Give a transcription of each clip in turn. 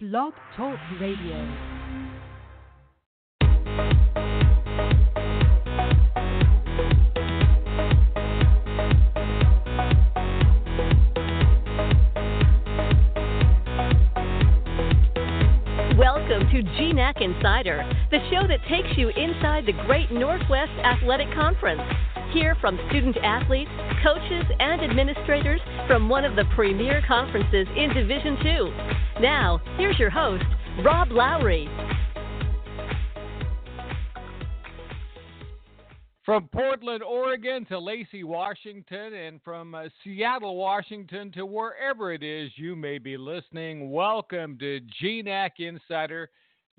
Blog Talk Radio. Welcome to GNAC Insider, the show that takes you inside the Great Northwest Athletic Conference. Hear from student athletes, coaches, and administrators from one of the premier conferences in Division II. Now, here's your host, Rob Lowry. From Portland, Oregon to Lacey, Washington, and from uh, Seattle, Washington to wherever it is you may be listening, welcome to GNAC Insider,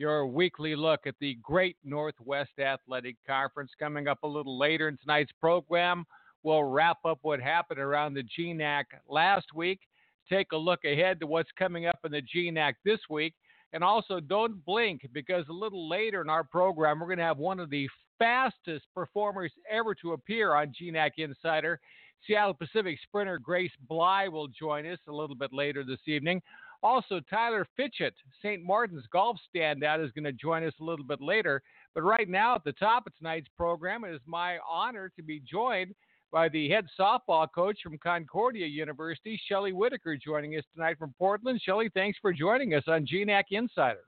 your weekly look at the Great Northwest Athletic Conference. Coming up a little later in tonight's program, we'll wrap up what happened around the GNAC last week, take a look ahead to what's coming up in the GNAC this week, and also don't blink because a little later in our program, we're going to have one of the fastest performers ever to appear on GNAC Insider. Seattle Pacific sprinter Grace Bley will join us a little bit later this evening. Also, Tyler Fitchett, St. Martin's golf standout, is going to join us a little bit later. But right now, at the top of tonight's program, it is my honor to be joined by the head softball coach from Concordia University, Shelley Whitaker, joining us tonight from Portland. Shelley, thanks for joining us on GNAC Insider.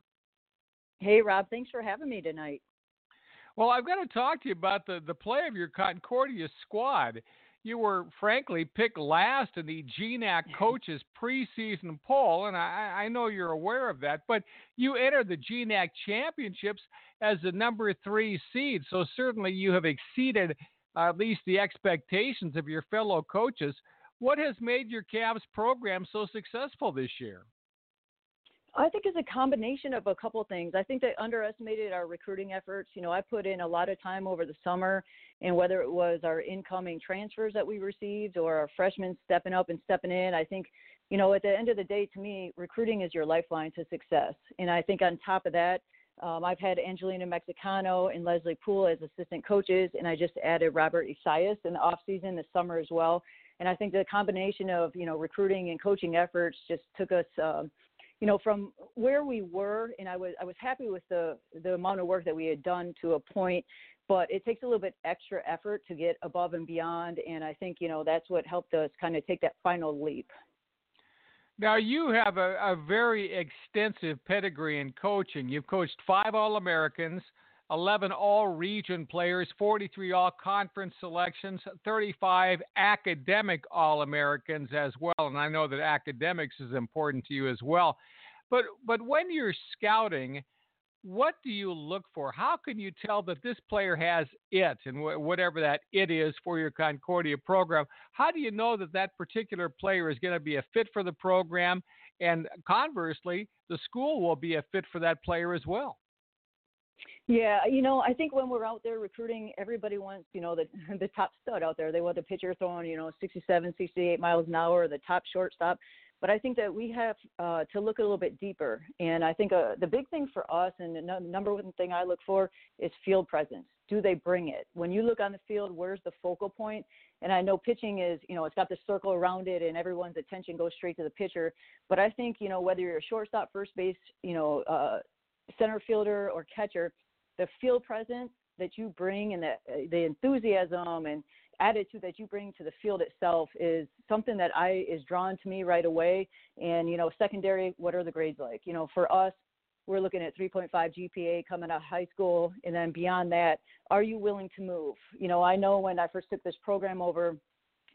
Hey, Rob, thanks for having me tonight. Well, I've got to talk to you about the, the play of your Concordia squad. You were, frankly, picked last in the GNAC coaches preseason poll, and I, I know you're aware of that, but you entered the GNAC championships as the number three seed, so certainly you have exceeded uh, at least the expectations of your fellow coaches. What has made your Cavs program so successful this year? I think it's a combination of a couple of things. I think they underestimated our recruiting efforts. You know, I put in a lot of time over the summer, and whether it was our incoming transfers that we received or our freshmen stepping up and stepping in, I think, you know, at the end of the day, to me, recruiting is your lifeline to success. And I think on top of that, um, I've had Angelina Mexicano and Leslie Poole as assistant coaches, and I just added Robert Isaias in the off season this summer as well. And I think the combination of you know recruiting and coaching efforts just took us. Um, you know, from where we were, and I was I was happy with the the amount of work that we had done to a point, but it takes a little bit extra effort to get above and beyond, and I think you know that's what helped us kind of take that final leap. Now you have a, a very extensive pedigree in coaching. You've coached five All Americans, 11 all region players, 43 all conference selections, 35 academic all Americans as well. And I know that academics is important to you as well. But, but when you're scouting, what do you look for? How can you tell that this player has it and wh- whatever that it is for your Concordia program? How do you know that that particular player is going to be a fit for the program? And conversely, the school will be a fit for that player as well. Yeah, you know, I think when we're out there recruiting, everybody wants, you know, the the top stud out there. They want the pitcher throwing, you know, 67, 68 miles an hour, the top shortstop. But I think that we have uh, to look a little bit deeper. And I think uh, the big thing for us, and the no, number one thing I look for, is field presence. Do they bring it? When you look on the field, where's the focal point? And I know pitching is, you know, it's got the circle around it, and everyone's attention goes straight to the pitcher. But I think, you know, whether you're a shortstop, first base, you know, uh, center fielder, or catcher, the field presence that you bring and the the enthusiasm and attitude that you bring to the field itself is something that I is drawn to me right away. And you know, secondary, what are the grades like? You know, for us, we're looking at 3.5 GPA coming out of high school, and then beyond that, are you willing to move? You know, I know when I first took this program over,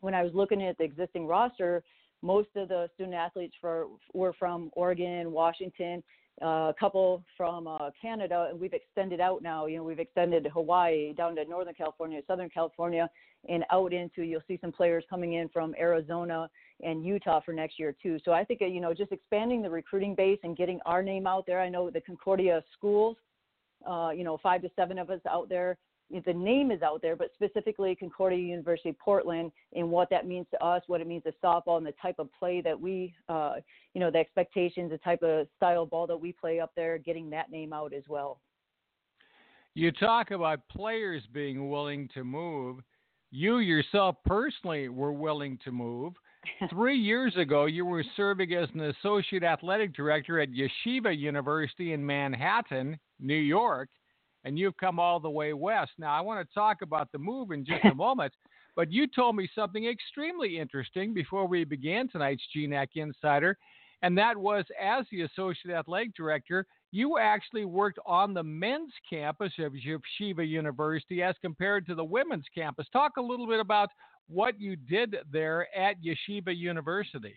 when I was looking at the existing roster, most of the student athletes for, were from Oregon, Washington, uh, a couple from uh, Canada, and we've extended out now. You know, we've extended to Hawaii, down to Northern California, Southern California, and out into. You'll see some players coming in from Arizona and Utah for next year too. So I think uh, you know, just expanding the recruiting base and getting our name out there. I know the Concordia schools, uh, you know, five to seven of us out there the name is out there, but specifically Concordia University Portland and what that means to us, what it means to softball, and the type of play that we, uh, you know, the expectations, the type of style of ball that we play up there, getting that name out as well. You talk about players being willing to move. You yourself personally were willing to move. Three years ago, you were serving as an associate athletic director at Yeshiva University in Manhattan, New York and you've come all the way west. Now, I want to talk about the move in just a moment, but you told me something extremely interesting before we began tonight's GNAC Insider, and that was as the Associate Athletic Director, you actually worked on the men's campus of Yeshiva University as compared to the women's campus. Talk a little bit about what you did there at Yeshiva University.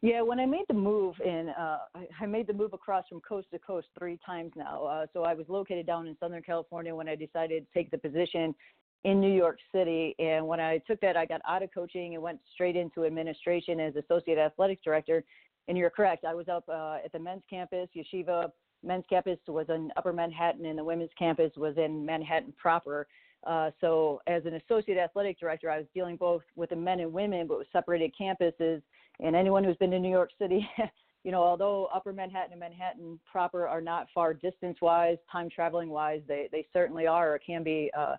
Yeah, when I made the move, and uh, I made the move across from coast to coast three times now. Uh, so I was located down in Southern California when I decided to take the position in New York City. And when I took that, I got out of coaching and went straight into administration as associate athletic director. And you're correct, I was up uh, at the men's campus. Yeshiva men's campus was in Upper Manhattan, and the women's campus was in Manhattan proper. Uh, so as an associate athletic director, I was dealing both with the men and women, but with separated campuses and anyone who's been to New York City, you know, although Upper Manhattan and Manhattan proper are not far distance wise, time traveling wise, they they certainly are or can be uh,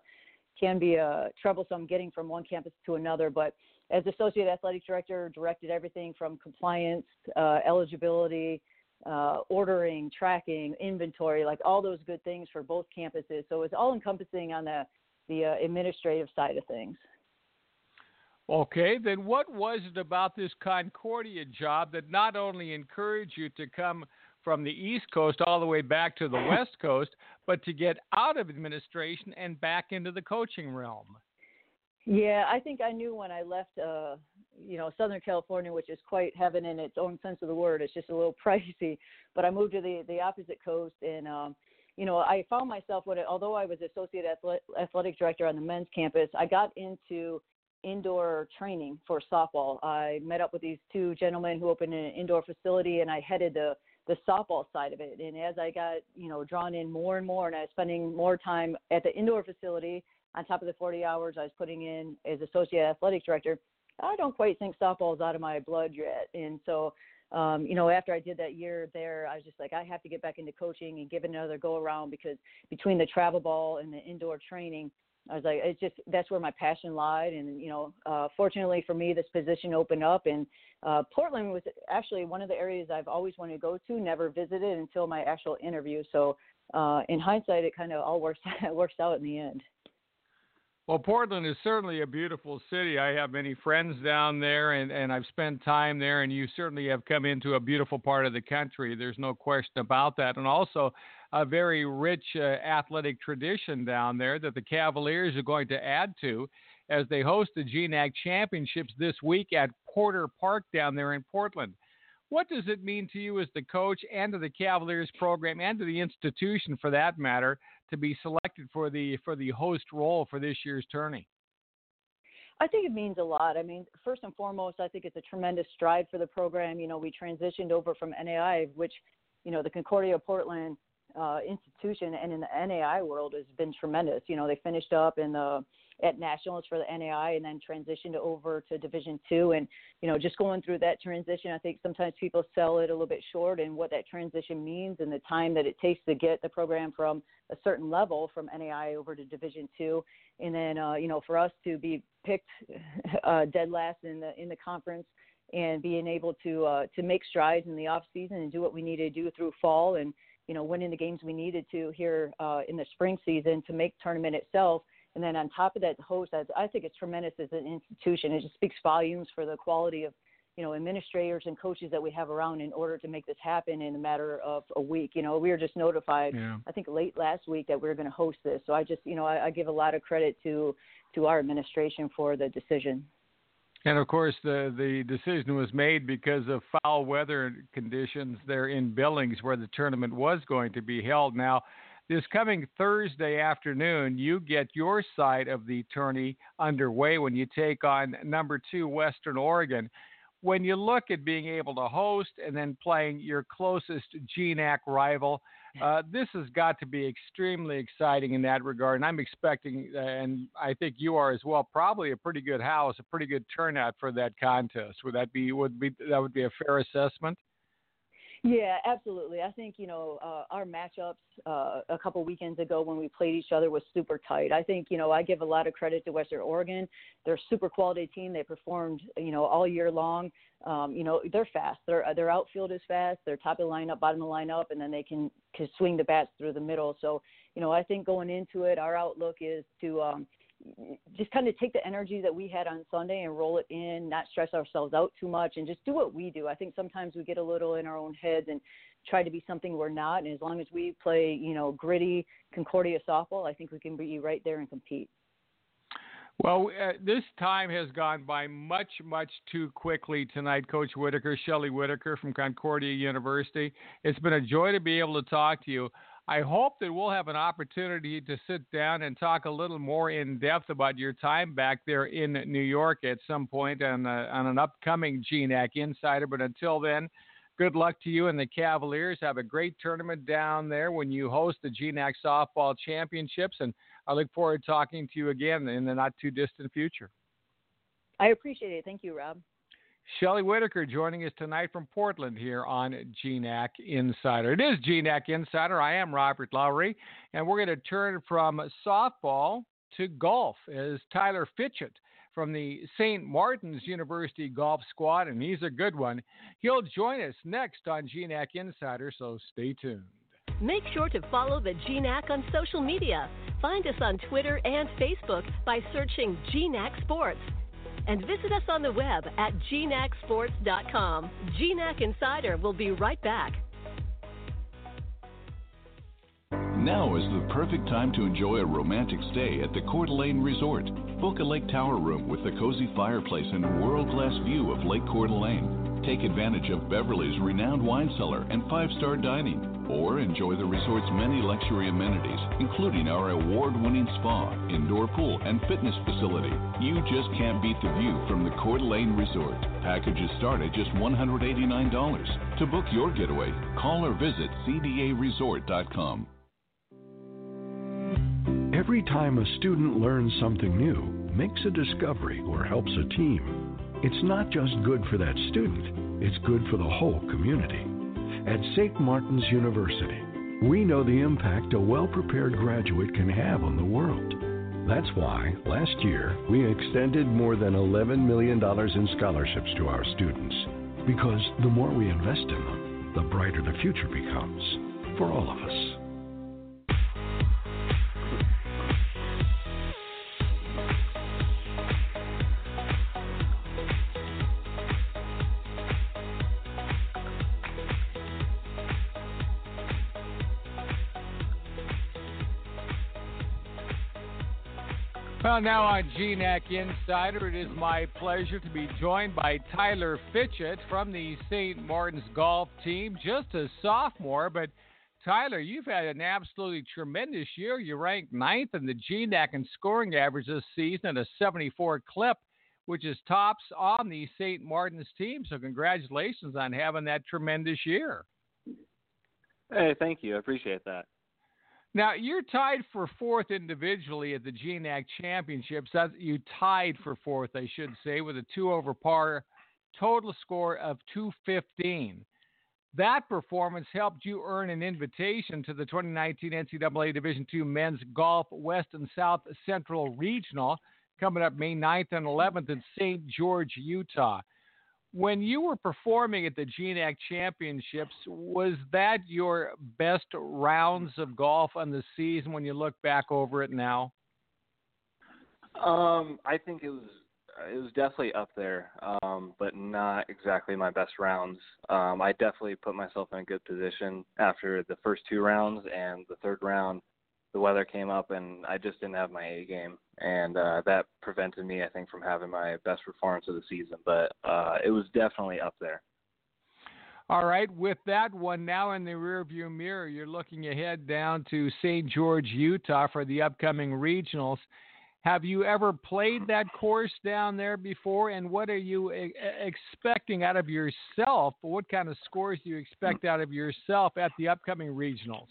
can be uh, troublesome getting from one campus to another. But as associate athletic director, directed everything from compliance, uh, eligibility, uh, ordering, tracking, inventory, like all those good things for both campuses. So it's all encompassing on the the uh, administrative side of things. Okay, then what was it about this Concordia job that not only encouraged you to come from the East Coast all the way back to the West Coast, but to get out of administration and back into the coaching realm? Yeah, I think I knew when I left, uh, you know, Southern California, which is quite heaven in its own sense of the word. It's just a little pricey, but I moved to the the opposite coast, and um, you know, I found myself what, although I was associate athletic director on the men's campus, I got into indoor training for softball. I met up with these two gentlemen who opened an indoor facility, and I headed the the softball side of it. And as I got you know drawn in more and more, and I was spending more time at the indoor facility on top of the 40 hours I was putting in as associate athletic director, I don't quite think softball is out of my blood yet. And so, um, you know, after I did that year there, I was just like, I have to get back into coaching and give it another go around because between the travel ball and the indoor training, I was like, it's just that's where my passion lied, and you know, uh, fortunately for me, this position opened up, and uh, Portland was actually one of the areas I've always wanted to go to, never visited until my actual interview. So, uh, in hindsight, it kind of all works works out in the end. Well, Portland is certainly a beautiful city. I have many friends down there, and, and I've spent time there, and you certainly have come into a beautiful part of the country. There's no question about that. And also, a very rich uh, athletic tradition down there that the Cavaliers are going to add to as they host the GNAC Championships this week at Porter Park down there in Portland. What does it mean to you as the coach and to the Cavaliers program and to the institution for that matter to be selected for the for the host role for this year's tourney? I think it means a lot. I mean, first and foremost, I think it's a tremendous stride for the program. You know, we transitioned over from NAI, which, you know, the Concordia Portland uh, institution and in the NAI world has been tremendous. You know, they finished up in the at nationals for the NAI and then transitioned over to Division Two. And you know, just going through that transition, I think sometimes people sell it a little bit short and what that transition means and the time that it takes to get the program from a certain level from NAI over to Division Two. And then uh, you know, for us to be picked uh, dead last in the in the conference and being able to uh, to make strides in the off season and do what we need to do through fall and you know, winning the games we needed to here uh, in the spring season to make tournament itself. And then on top of that, the host, I, I think it's tremendous as an institution. It just speaks volumes for the quality of, you know, administrators and coaches that we have around in order to make this happen in a matter of a week. You know, we were just notified, yeah. I think late last week that we are going to host this. So I just, you know, I, I give a lot of credit to to our administration for the decision. And of course, the the decision was made because of foul weather conditions there in Billings, where the tournament was going to be held. Now, this coming Thursday afternoon, you get your side of the tourney underway when you take on number two Western Oregon. When you look at being able to host and then playing your closest GNAC rival, uh, this has got to be extremely exciting in that regard. And I'm expecting, uh, and I think you are as well, probably a pretty good house, a pretty good turnout for that contest. Would that be would be that would be a fair assessment? Yeah, absolutely. I think you know uh, our matchups uh, a couple weekends ago when we played each other was super tight. I think you know I give a lot of credit to Western Oregon. They're a super quality team. They performed you know all year long. Um, you know they're fast. Their their outfield is fast. They're top of the lineup, bottom of the lineup, and then they can can swing the bats through the middle. So you know I think going into it, our outlook is to um, just kind of take the energy that we had on Sunday and roll it in, not stress ourselves out too much, and just do what we do. I think sometimes we get a little in our own heads and try to be something we're not. And as long as we play, you know, gritty Concordia softball, I think we can be right there and compete. Well, uh, this time has gone by much, much too quickly tonight, Coach Whitaker, Shelley Whitaker from Concordia University. It's been a joy to be able to talk to you. I hope that we'll have an opportunity to sit down and talk a little more in depth about your time back there in New York at some point on, a, on an upcoming GNAC Insider. But until then, good luck to you and the Cavaliers. Have a great tournament down there when you host the GNAC Softball Championships. And I look forward to talking to you again in the not too distant future. I appreciate it. Thank you, Rob. Shelley Whitaker joining us tonight from Portland here on GNAC Insider. It is GNAC Insider. I am Robert Lowry, and we're going to turn from softball to golf as Tyler Fitchett from the St. Martin's University Golf Squad, and he's a good one. He'll join us next on GNAC Insider, so stay tuned. Make sure to follow the GNAC on social media. Find us on Twitter and Facebook by searching GNAC Sports and visit us on the web at gnacsports.com. GNAC Insider will be right back. Now is the perfect time to enjoy a romantic stay at the Coeur d'Alene Resort. Book a lake tower room with a cozy fireplace and a world-class view of Lake Coeur d'Alene. Take advantage of Beverly's renowned wine cellar and five-star dining or enjoy the resort's many luxury amenities, including our award winning spa, indoor pool, and fitness facility. You just can't beat the view from the Coeur d'Alene Resort. Packages start at just $189. To book your getaway, call or visit CDAResort.com. Every time a student learns something new, makes a discovery, or helps a team, it's not just good for that student, it's good for the whole community. At St. Martin's University, we know the impact a well prepared graduate can have on the world. That's why last year we extended more than $11 million in scholarships to our students. Because the more we invest in them, the brighter the future becomes for all of us. Well, now on GNAC Insider, it is my pleasure to be joined by Tyler Fitchett from the St. Martin's golf team, just a sophomore. But Tyler, you've had an absolutely tremendous year. You ranked ninth in the GNAC in scoring average this season at a 74 clip, which is tops on the St. Martin's team. So congratulations on having that tremendous year. Hey, thank you. I appreciate that. Now you're tied for fourth individually at the GNAC Championships. That's, you tied for fourth, I should say, with a two over par total score of 215. That performance helped you earn an invitation to the 2019 NCAA Division II Men's Golf West and South Central Regional coming up May 9th and 11th in St. George, Utah when you were performing at the GNAC Championships, was that your best rounds of golf on the season when you look back over it now? Um, I think it was it was definitely up there, um, but not exactly my best rounds. Um, I definitely put myself in a good position after the first two rounds, and the third round the weather came up and I just didn't have my A game, and uh, that prevented me, I think, from having my best performance of the season. But uh, it was definitely up there. All right, with that one now in the rearview mirror, you're looking ahead down to St. George, Utah for the upcoming regionals. Have you ever played that course down there before? And what are you e- expecting out of yourself? What kind of scores do you expect out of yourself at the upcoming regionals?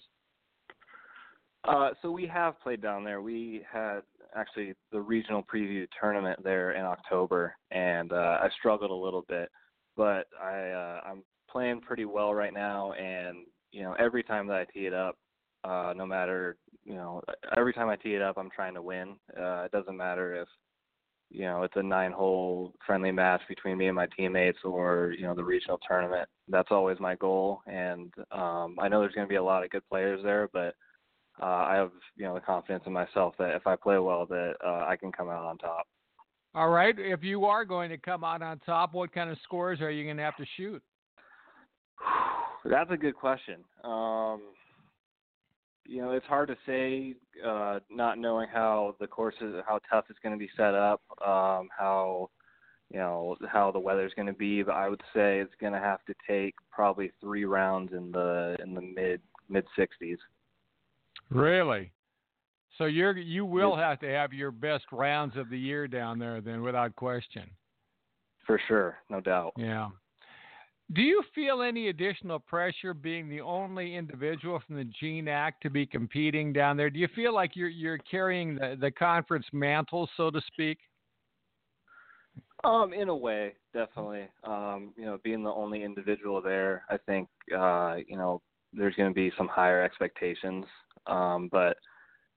Uh, so we have played down there. We had actually the regional preview tournament there in October, and uh, I struggled a little bit, but I uh, I'm playing pretty well right now, and you know every time that I tee it up, uh, no matter you know every time I tee it up, I'm trying to win. Uh, it doesn't matter if you know it's a nine hole friendly match between me and my teammates or you know the regional tournament. That's always my goal, and um, I know there's going to be a lot of good players there, but uh, I have you know the confidence in myself that if I play well, that uh, I can come out on top. All right. If you are going to come out on top, what kind of scores are you going to have to shoot? That's a good question. Um, you know, it's hard to say, uh, not knowing how the course is, how tough it's going to be set up, um, how you know how the weather's going to be. But I would say it's going to have to take probably three rounds in the in the mid mid 60s. Really? So you're you will have to have your best rounds of the year down there then without question. For sure, no doubt. Yeah. Do you feel any additional pressure being the only individual from the GNAC to be competing down there? Do you feel like you're you're carrying the, the conference mantle, so to speak? Um, in a way, definitely. Um, you know, being the only individual there, I think uh, you know, there's gonna be some higher expectations. Um, but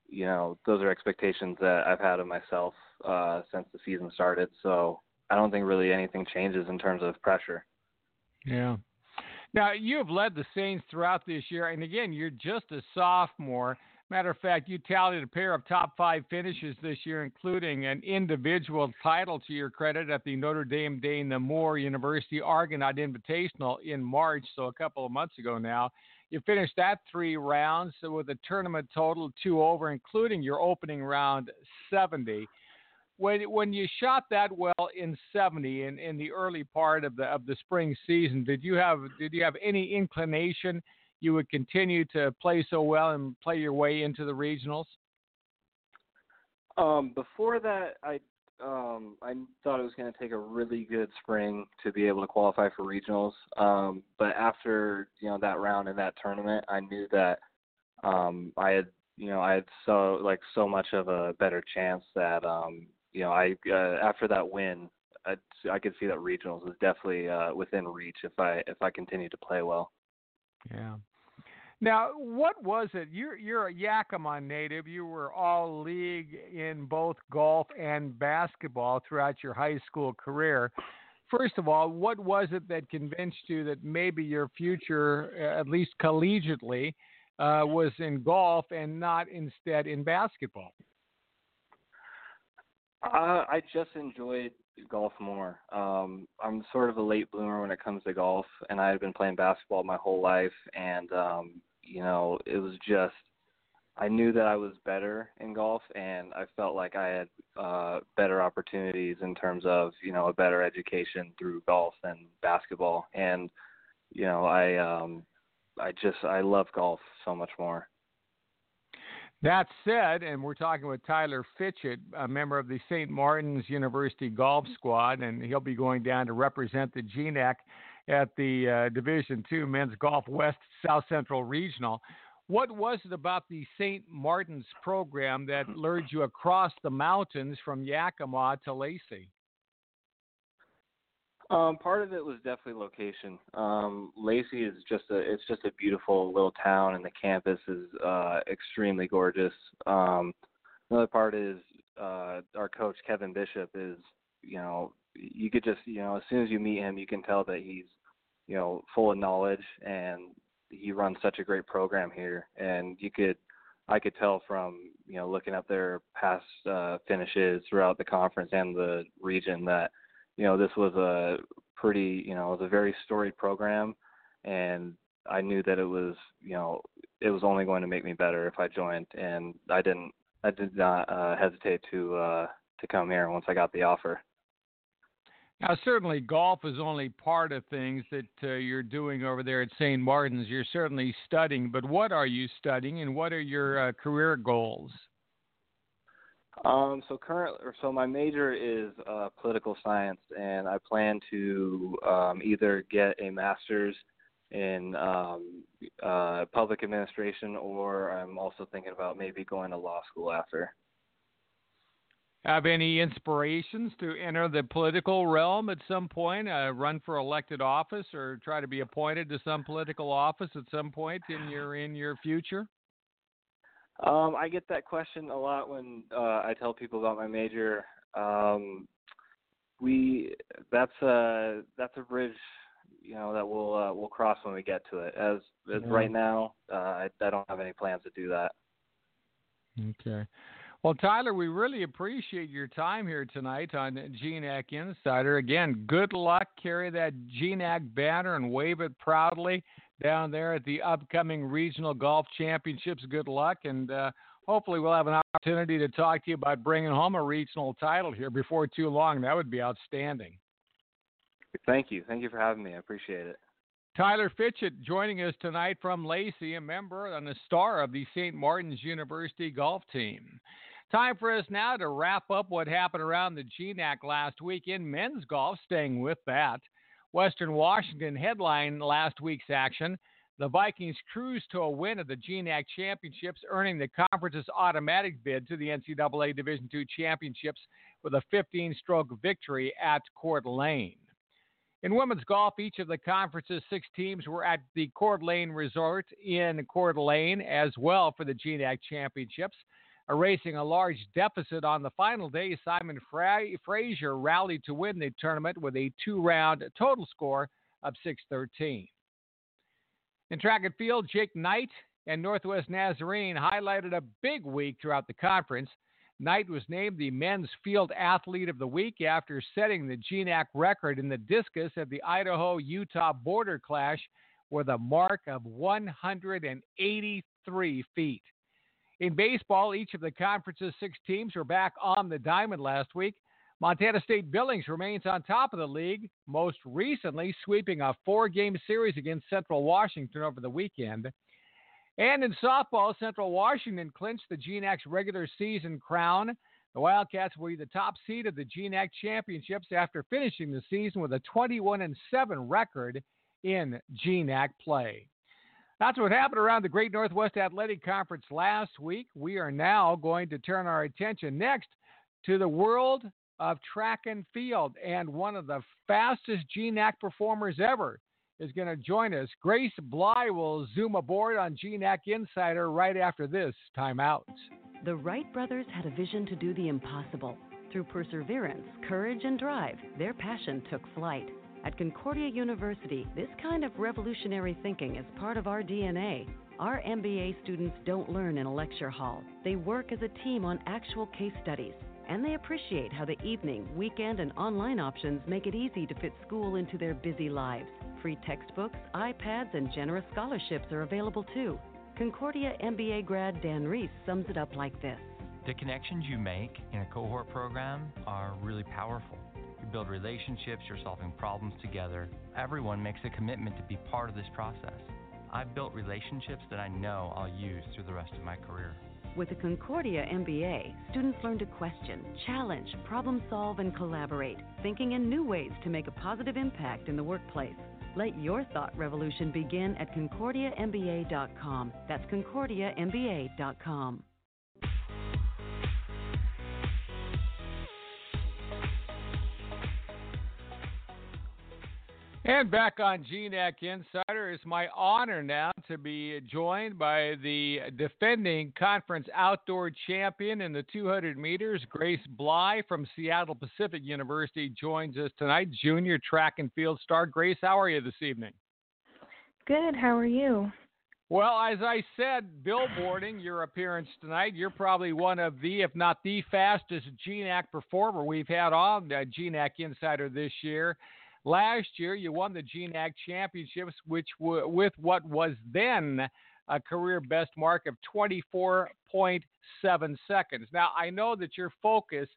you know, those are expectations that I've had of myself uh, since the season started. So I don't think really anything changes in terms of pressure. Yeah. Now you have led the Saints throughout this year, and again, you're just a sophomore. Matter of fact, you tallied a pair of top five finishes this year, including an individual title to your credit at the Notre Dame de Namur University Argonaut Invitational in March, so a couple of months ago now. You finished that three rounds with a tournament total two over, including your opening round 70. When when you shot that well in 70 in, in the early part of the of the spring season, did you have did you have any inclination you would continue to play so well and play your way into the regionals? Um, before that, I um, I thought it was going to take a really good spring to be able to qualify for regionals. Um, but after you know that round in that tournament, I knew that um, I had you know I had so like so much of a better chance that um, you know I uh, after that win, I, I could see that regionals was definitely uh, within reach if I if I continued to play well. Yeah. Now, what was it? You're you're a Yakima native. You were all league in both golf and basketball throughout your high school career. First of all, what was it that convinced you that maybe your future, uh, at least collegiately, uh, was in golf and not instead in basketball? Uh, I just enjoyed golf more. Um, I'm sort of a late bloomer when it comes to golf, and I had been playing basketball my whole life, and um, you know, it was just I knew that I was better in golf, and I felt like I had uh, better opportunities in terms of you know a better education through golf than basketball, and you know I um, I just I love golf so much more. That said, and we're talking with Tyler Fitchett, a member of the St. Martin's University Golf Squad, and he'll be going down to represent the GNAC at the uh, Division Two Men's Golf West South Central Regional. What was it about the St. Martin's program that lured you across the mountains from Yakima to Lacey? Um, part of it was definitely location. Um, Lacey is just a it's just a beautiful little town, and the campus is uh, extremely gorgeous. Um, another part is uh, our coach Kevin Bishop is you know you could just you know as soon as you meet him, you can tell that he's you know full of knowledge and he runs such a great program here. And you could I could tell from you know looking at their past uh, finishes throughout the conference and the region that you know this was a pretty you know it was a very storied program and I knew that it was you know it was only going to make me better if I joined, and I didn't I did not uh, hesitate to uh, to come here once I got the offer. Now, certainly, golf is only part of things that uh, you're doing over there at St. Martin's. You're certainly studying, but what are you studying, and what are your uh, career goals? Um, so current, so my major is uh, political science, and I plan to um, either get a master's in um, uh, public administration, or I'm also thinking about maybe going to law school after. Have any inspirations to enter the political realm at some point, uh, run for elected office, or try to be appointed to some political office at some point in your in your future? Um, I get that question a lot when uh, I tell people about my major. Um, we that's a that's a bridge, you know, that we'll uh, we'll cross when we get to it. As as right now, uh, I, I don't have any plans to do that. Okay. Well, Tyler, we really appreciate your time here tonight on GNAC Insider. Again, good luck. Carry that GNAC banner and wave it proudly down there at the upcoming regional golf championships. Good luck, and uh, hopefully, we'll have an opportunity to talk to you about bringing home a regional title here before too long. That would be outstanding. Thank you, thank you for having me. I appreciate it. Tyler Fitchett joining us tonight from Lacey, a member and a star of the St. Martin's University golf team. Time for us now to wrap up what happened around the GNAC last week in men's golf, staying with that. Western Washington headline last week's action. The Vikings cruised to a win at the GNAC Championships, earning the conference's automatic bid to the NCAA Division II Championships with a 15 stroke victory at Coeur d'Alene. In women's golf, each of the conference's six teams were at the Coeur d'Alene Resort in Coeur d'Alene as well for the GNAC Championships. Erasing a large deficit on the final day, Simon Fra- Fraser rallied to win the tournament with a two round total score of 613. In track and field, Jake Knight and Northwest Nazarene highlighted a big week throughout the conference. Knight was named the men's field athlete of the week after setting the GNAC record in the discus at the Idaho Utah border clash with a mark of 183 feet. In baseball, each of the conference's six teams were back on the diamond last week. Montana State Billings remains on top of the league, most recently sweeping a four game series against Central Washington over the weekend. And in softball, Central Washington clinched the GNAC's regular season crown. The Wildcats will be the top seed of the GNAC championships after finishing the season with a 21 7 record in GNAC play. That's what happened around the Great Northwest Athletic Conference last week. We are now going to turn our attention next to the world of track and field, and one of the fastest GNAC performers ever is going to join us. Grace Bley will zoom aboard on GNAC Insider right after this timeout. The Wright brothers had a vision to do the impossible. Through perseverance, courage, and drive, their passion took flight. At Concordia University, this kind of revolutionary thinking is part of our DNA. Our MBA students don't learn in a lecture hall. They work as a team on actual case studies. And they appreciate how the evening, weekend, and online options make it easy to fit school into their busy lives. Free textbooks, iPads, and generous scholarships are available too. Concordia MBA grad Dan Reese sums it up like this The connections you make in a cohort program are really powerful. Build relationships, you're solving problems together. Everyone makes a commitment to be part of this process. I've built relationships that I know I'll use through the rest of my career. With a Concordia MBA, students learn to question, challenge, problem solve, and collaborate, thinking in new ways to make a positive impact in the workplace. Let your thought revolution begin at concordiamba.com. That's concordiamba.com. And back on GNAC Insider, it's my honor now to be joined by the defending conference outdoor champion in the 200 meters, Grace Bley from Seattle Pacific University, joins us tonight. Junior track and field star. Grace, how are you this evening? Good. How are you? Well, as I said, billboarding your appearance tonight, you're probably one of the, if not the fastest GNAC performer we've had on uh, GNAC Insider this year. Last year, you won the GNAC championships, which w- with what was then a career best mark of 24.7 seconds. Now, I know that your focus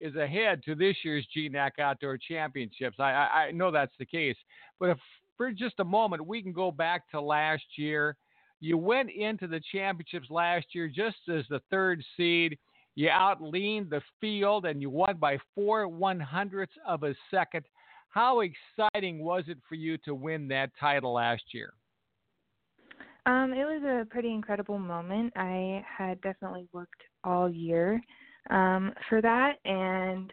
is ahead to this year's GNAC Outdoor Championships. I, I, I know that's the case. But if for just a moment we can go back to last year, you went into the championships last year just as the third seed. You outleaned the field and you won by four one hundredths of a second. How exciting was it for you to win that title last year? Um, it was a pretty incredible moment. I had definitely worked all year um, for that, and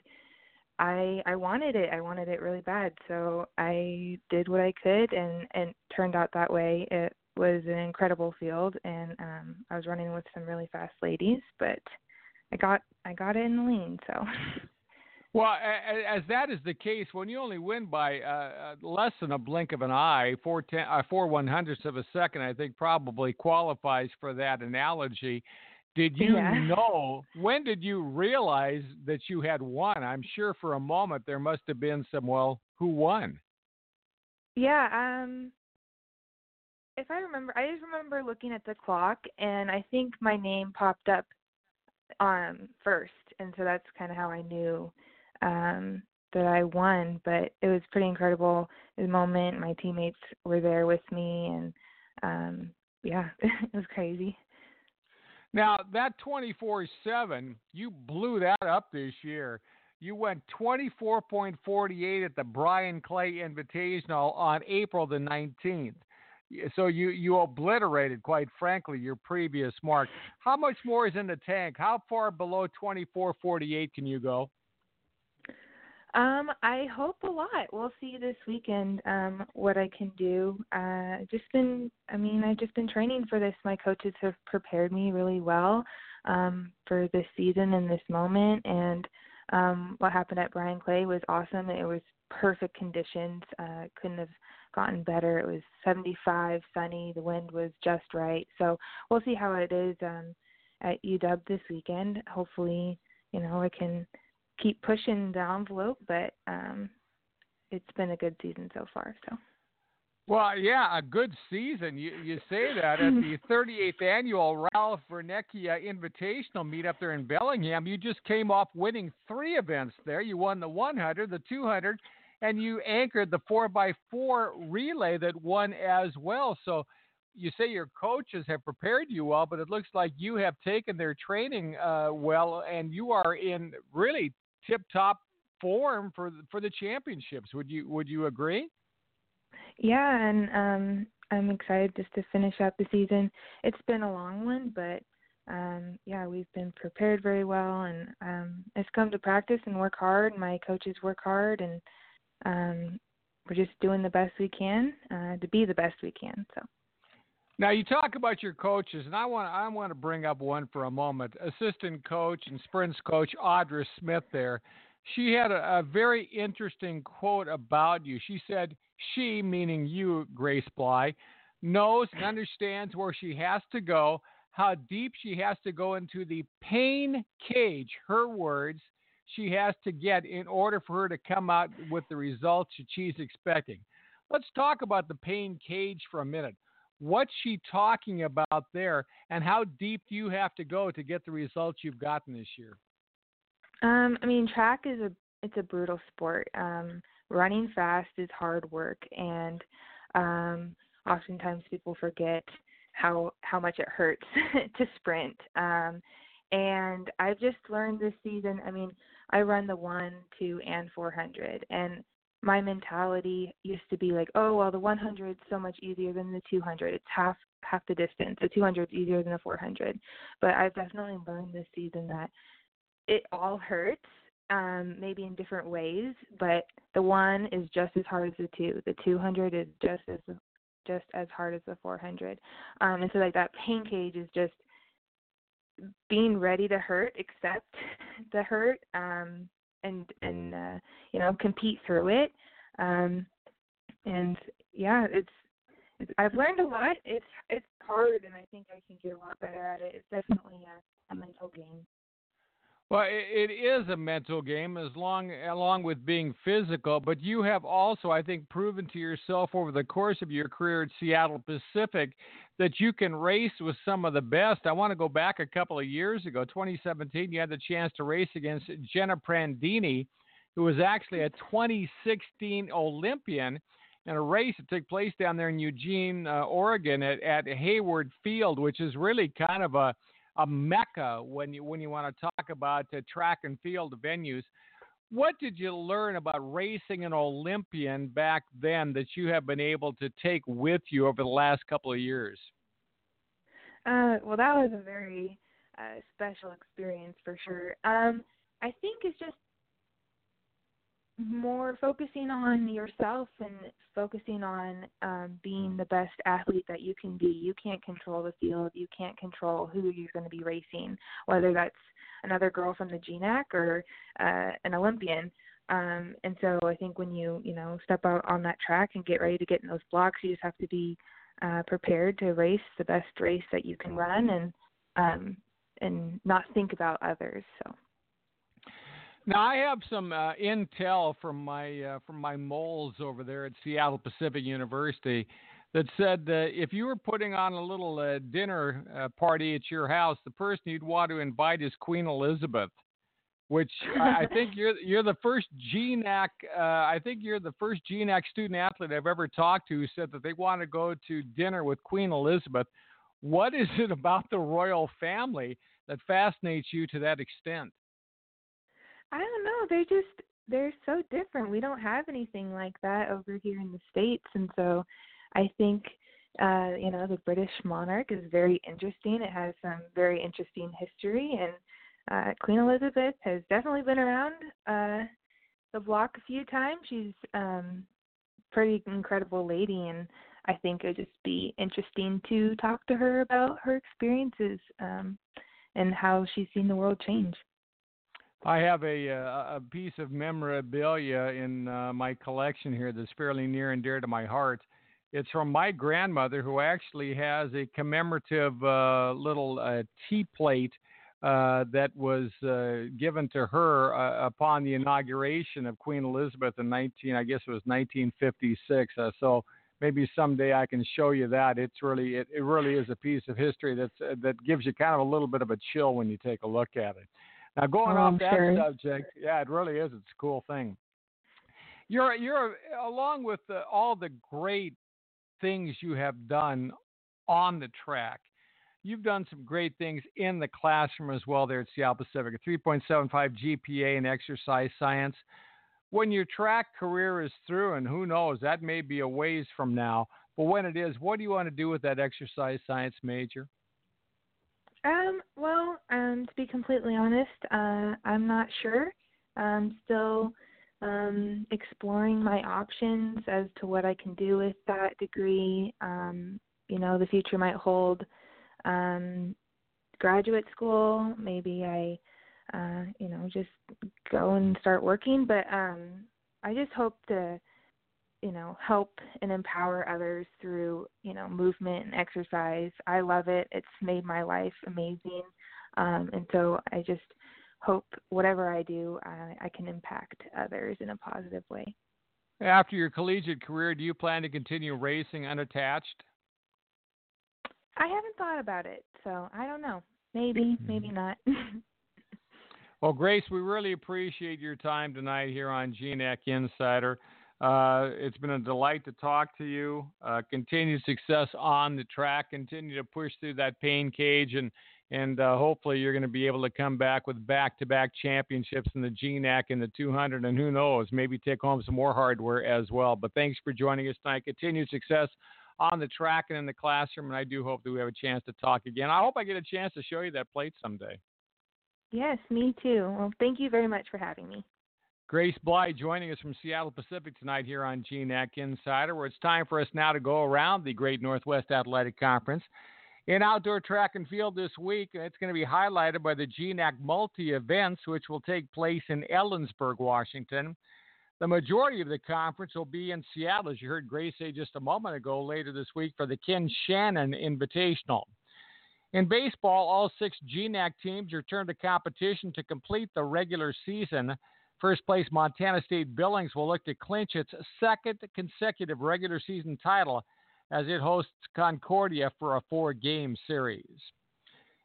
I I wanted it. I wanted it really bad, so I did what I could, and and turned out that way. It was an incredible field, and um, I was running with some really fast ladies, but I got I got it in the lean. So. Well, as that is the case, when you only win by uh, uh, less than a blink of an eye, four ten, uh, four one hundredths of a second, I think probably qualifies for that analogy. Did you yeah. know? When did you realize that you had won? I'm sure for a moment there must have been some. Well, who won? Yeah. Um. If I remember, I just remember looking at the clock, and I think my name popped up um first, and so that's kind of how I knew um, that I won, but it was pretty incredible the moment. My teammates were there with me, and um, yeah, it was crazy. Now that 24/7, you blew that up this year. You went 24.48 at the Bryan Clay Invitational on April the 19th. So you you obliterated, quite frankly, your previous mark. How much more is in the tank? How far below 24.48 can you go? Um, I hope a lot. We'll see this weekend um, what I can do. Uh, just been, I mean, I've just been training for this. My coaches have prepared me really well um, for this season and this moment. And um, what happened at Bryan Clay was awesome. It was perfect conditions. Uh, couldn't have gotten better. It was 75, sunny. The wind was just right. So we'll see how it is um, at UW this weekend. Hopefully, you know, I can keep pushing the envelope, but um, it's been a good season so far. So. Well, yeah, a good season. You you say that at the 38th annual Ralph Vernacchia Invitational meet up there in Bellingham. You just came off winning three events there. You won the 100, the 200, and you anchored the 4x4 relay that won as well. So you say your coaches have prepared you well, but it looks like you have taken their training uh, well, and you are in really tip top form for for the championships. Would you would you agree? Yeah, and um, I'm excited just to finish out the season. It's been a long one, but um, yeah, we've been prepared very well, and um, it's come to practice and work hard. My coaches work hard, and um, we're just doing the best we can uh, to be the best we can. So. Now you talk about your coaches, and I want I want to bring up one for a moment. Assistant coach and sprints coach Audra Smith. There, she had a, a very interesting quote about you. She said, "She, meaning you, Grace Bley, knows and understands where she has to go, how deep she has to go into the pain cage." Her words. She has to get in order for her to come out with the results that she's expecting. Let's talk about the pain cage for a minute What's she talking about there, and how deep do you have to go to get the results you've gotten this year? Um, I mean, track is a it's a brutal sport. Um, running fast is hard work, and um, oftentimes people forget how how much it hurts to sprint. Um, and I've just learned this season. I mean, I run the one, two, and 400, and my mentality used to be like, oh well, the 100 is so much easier than the 200. It's half half the distance. The 200 is easier than the 400. But I've definitely learned this season that it all hurts, um, maybe in different ways. But the one is just as hard as the two. The 200 is just as just as hard as the 400. Um, and so like that pain cage is just being ready to hurt, accept the hurt, um, and and uh, you know compete through it. Um, and yeah, it's, it's I've learned a lot. It's it's hard, and I think I can get a lot better at it. It's definitely a, a mental game. Well, it is a mental game as long along with being physical, but you have also, I think, proven to yourself over the course of your career at Seattle Pacific that you can race with some of the best. I want to go back a couple of years ago, 2017. You had the chance to race against Jenna Prandini, who was actually a 2016 Olympian in a race that took place down there in Eugene, uh, Oregon, at, at Hayward Field, which is really kind of a a mecca when you when you want to talk about uh, track and field venues. What did you learn about racing an Olympian back then that you have been able to take with you over the last couple of years? Uh, well, that was a very uh, special experience for sure. Um, I think it's just more focusing on yourself and focusing on um, being the best athlete that you can be. You can't control the field. You can't control who you're going to be racing, whether that's another girl from the GNAC or uh, an Olympian. Um, and so I think when you you know step out on that track and get ready to get in those blocks, you just have to be uh, prepared to race the best race that you can run and um, and not think about others. So. Now I have some uh, intel from my uh, from my moles over there at Seattle Pacific University that said that if you were putting on a little uh, dinner uh, party at your house, the person you'd want to invite is Queen Elizabeth, which I think you're you're the first GNAC uh, I think you're the first GNAC student athlete I've ever talked to who said that they want to go to dinner with Queen Elizabeth. What is it about the royal family that fascinates you to that extent? I don't know. They're just they're so different. We don't have anything like that over here in the states, and so I think uh, you know the British monarch is very interesting. It has some very interesting history, and uh, Queen Elizabeth has definitely been around uh, the block a few times. She's um, pretty incredible lady, and I think it would just be interesting to talk to her about her experiences um, and how she's seen the world change. I have a uh, a piece of memorabilia in uh, my collection here that's fairly near and dear to my heart. It's from my grandmother, who actually has a commemorative uh, little uh, tea plate uh, that was uh, given to her upon the inauguration of Queen Elizabeth in 19, I guess it was 1956. so maybe someday I can show you that. It's really it, it really is a piece of history that's that gives you kind of a little bit of a chill when you take a look at it. Now, going oh, off that sure. subject, yeah, it really is. It's a cool thing. You're you're along with the, all the great things you have done on the track. You've done some great things in the classroom as well there at Seattle Pacific. A 3.75 GPA in exercise science. When your track career is through, and who knows, that may be a ways from now, but when it is, what do you want to do with that exercise science major? Um, well, um, to be completely honest, uh, I'm not sure. I'm still um, exploring my options as to what I can do with that degree. Um, you know, the future might hold um, graduate school. Maybe I, uh, you know, just go and start working. But um, I just hope to you know help and empower others through you know movement and exercise. I love it. It's made my life amazing. Um, and so i just hope whatever i do I, I can impact others in a positive way. After your collegiate career do you plan to continue racing unattached? I haven't thought about it so i don't know. Maybe maybe not. Well grace we really appreciate your time tonight here on gnac insider uh, it's been a delight to talk to you. Uh, continued success on the track. Continue to push through that pain cage, and and uh, hopefully you're going to be able to come back with back-to-back championships in the GNAC and the 200, and who knows, maybe take home some more hardware as well. But thanks for joining us tonight. Continued success on the track and in the classroom, and I do hope that we have a chance to talk again. I hope I get a chance to show you that plate someday. Yes, me too. Well, thank you very much for having me. Grace Bley joining us from Seattle Pacific tonight here on GNAC Insider, where it's time for us now to go around the Great Northwest Athletic Conference. In outdoor track and field this week, it's going to be highlighted by the GNAC multi events, which will take place in Ellensburg, Washington. The majority of the conference will be in Seattle, as you heard Grace say just a moment ago, later this week for the Ken Shannon Invitational. In baseball, all six GNAC teams return to competition to complete the regular season. First place Montana State Billings will look to clinch its second consecutive regular season title as it hosts Concordia for a four game series.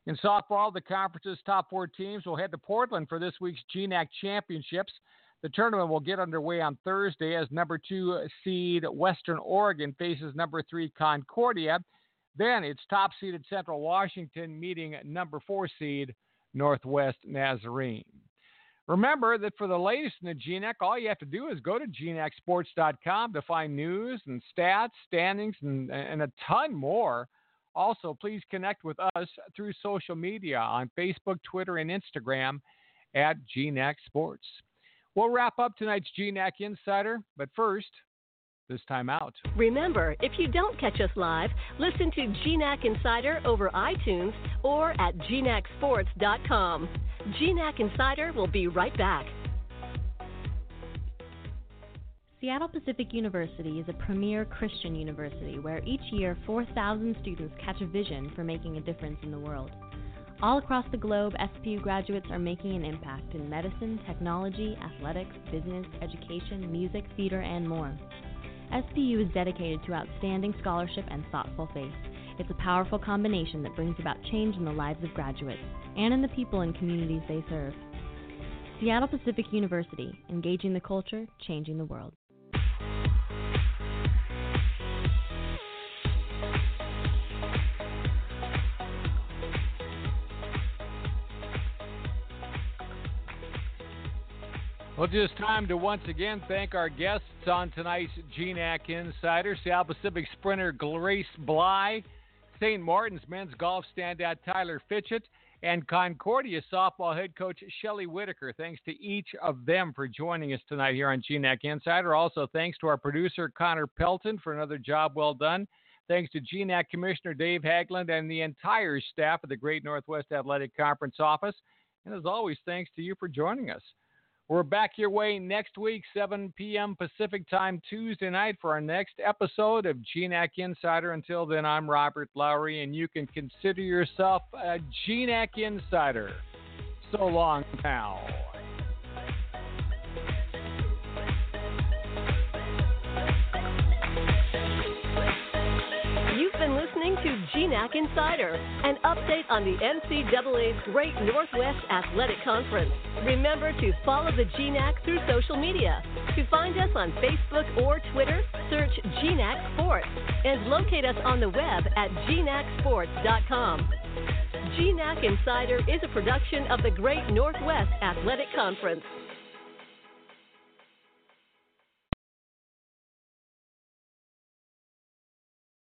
In softball, the conference's top four teams will head to Portland for this week's GNAC Championships. The tournament will get underway on Thursday as number two seed Western Oregon faces number three Concordia. Then it's top seeded Central Washington meeting number four seed Northwest Nazarene. Remember that for the latest in the GNAC, all you have to do is go to gnacsports.com to find news and stats, standings, and, and a ton more. Also, please connect with us through social media on Facebook, Twitter, and Instagram at GNAC Sports. We'll wrap up tonight's GNAC Insider, but first, this time out. Remember, if you don't catch us live, listen to GNAC Insider over iTunes or at gnacsports.com. GNAC Insider will be right back. Seattle Pacific University is a premier Christian university where each year 4,000 students catch a vision for making a difference in the world. All across the globe, SPU graduates are making an impact in medicine, technology, athletics, business, education, music, theater, and more. SPU is dedicated to outstanding scholarship and thoughtful faith. It's a powerful combination that brings about change in the lives of graduates and in the people and communities they serve. Seattle Pacific University, engaging the culture, changing the world. Well, just time to once again thank our guests on tonight's GNAC Insider, Seattle Pacific sprinter Grace Bley, St. Martin's men's golf standout Tyler Fitchett, and Concordia softball head coach Shelley Whitaker. Thanks to each of them for joining us tonight here on GNAC Insider. Also, thanks to our producer Connor Pelton for another job well done. Thanks to GNAC Commissioner Dave Haglund and the entire staff of the Great Northwest Athletic Conference office. And as always, thanks to you for joining us. We're back your way next week, 7 p.m. Pacific time, Tuesday night, for our next episode of GNAC Insider. Until then, I'm Robert Lowry, and you can consider yourself a GNAC Insider. So long now. GNAC Insider, an update on the NCAA's Great Northwest Athletic Conference. Remember to follow the GNAC through social media. To find us on Facebook or Twitter, search GNAC Sports and locate us on the web at gnacsports.com. GNAC Insider is a production of the Great Northwest Athletic Conference.